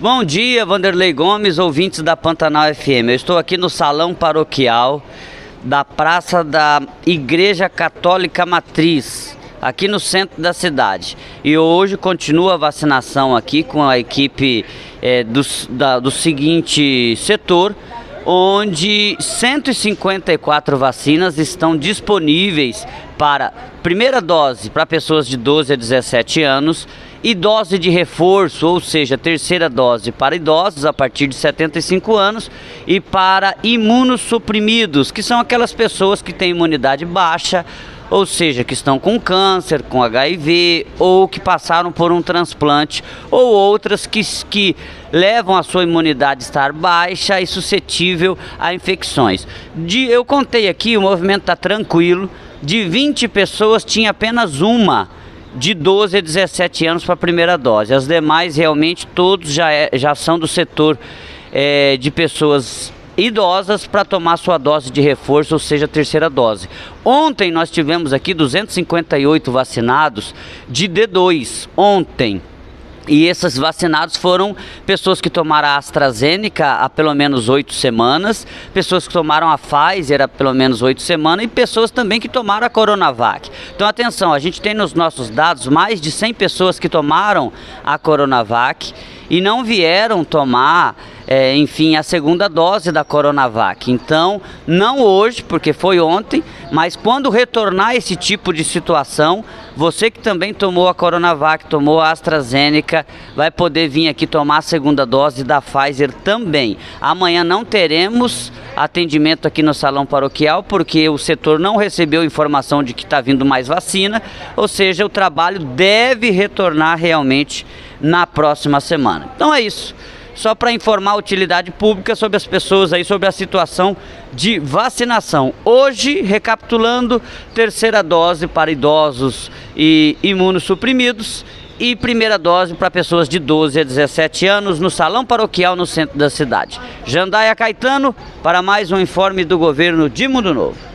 Bom dia, Vanderlei Gomes, ouvintes da Pantanal FM. Eu estou aqui no salão paroquial da Praça da Igreja Católica Matriz, aqui no centro da cidade. E hoje continua a vacinação aqui com a equipe é, do, da, do seguinte setor, onde 154 vacinas estão disponíveis para primeira dose para pessoas de 12 a 17 anos e dose de reforço, ou seja, terceira dose para idosos a partir de 75 anos e para imunossuprimidos, que são aquelas pessoas que têm imunidade baixa, ou seja, que estão com câncer, com HIV ou que passaram por um transplante, ou outras que, que levam a sua imunidade a estar baixa e suscetível a infecções. De, eu contei aqui, o movimento está tranquilo, de 20 pessoas tinha apenas uma de 12 a 17 anos para a primeira dose. As demais realmente todos já, é, já são do setor é, de pessoas idosas para tomar sua dose de reforço, ou seja, a terceira dose. Ontem nós tivemos aqui 258 vacinados de D2. Ontem. E esses vacinados foram pessoas que tomaram a AstraZeneca há pelo menos oito semanas, pessoas que tomaram a Pfizer há pelo menos oito semanas e pessoas também que tomaram a Coronavac. Então, atenção, a gente tem nos nossos dados mais de 100 pessoas que tomaram a Coronavac e não vieram tomar é, enfim, a segunda dose da Coronavac. Então, não hoje, porque foi ontem, mas quando retornar esse tipo de situação, você que também tomou a Coronavac, tomou a AstraZeneca, vai poder vir aqui tomar a segunda dose da Pfizer também. Amanhã não teremos atendimento aqui no salão paroquial, porque o setor não recebeu informação de que está vindo mais vacina, ou seja, o trabalho deve retornar realmente na próxima semana. Então é isso só para informar a utilidade pública sobre as pessoas aí, sobre a situação de vacinação. Hoje, recapitulando, terceira dose para idosos e imunossuprimidos e primeira dose para pessoas de 12 a 17 anos no Salão Paroquial no centro da cidade. Jandaia Caetano para mais um informe do governo de Mundo Novo.